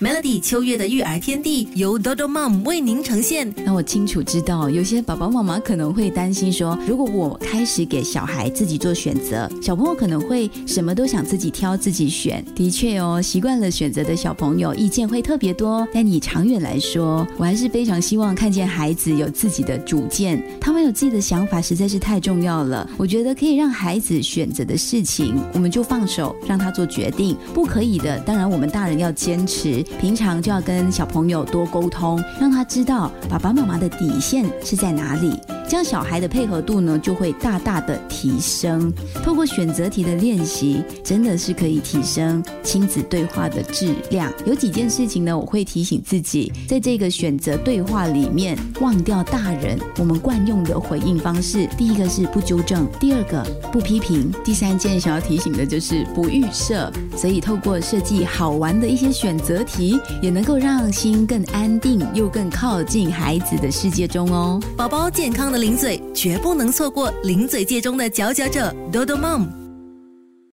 Melody 秋月的育儿天地由 Dodo Mom 为您呈现。那我清楚知道，有些爸爸妈妈可能会担心说，如果我开始给小孩自己做选择，小朋友可能会什么都想自己挑、自己选。的确哦，习惯了选择的小朋友意见会特别多。但你长远来说，我还是非常希望看见孩子有自己的主见，他们有自己的想法，实在是太重要了。我觉得可以让孩子选择的事情，我们就放手让他做决定。不可以的，当然我们大人要坚持。平常就要跟小朋友多沟通，让他知道爸爸妈妈的底线是在哪里。这样小孩的配合度呢，就会大大的提升。透过选择题的练习，真的是可以提升亲子对话的质量。有几件事情呢，我会提醒自己，在这个选择对话里面，忘掉大人我们惯用的回应方式。第一个是不纠正，第二个不批评，第三件想要提醒的就是不预设。所以透过设计好玩的一些选择题，也能够让心更安定，又更靠近孩子的世界中哦。宝宝健康。的零嘴绝不能错过零嘴界中的佼佼者，Dodo Mom。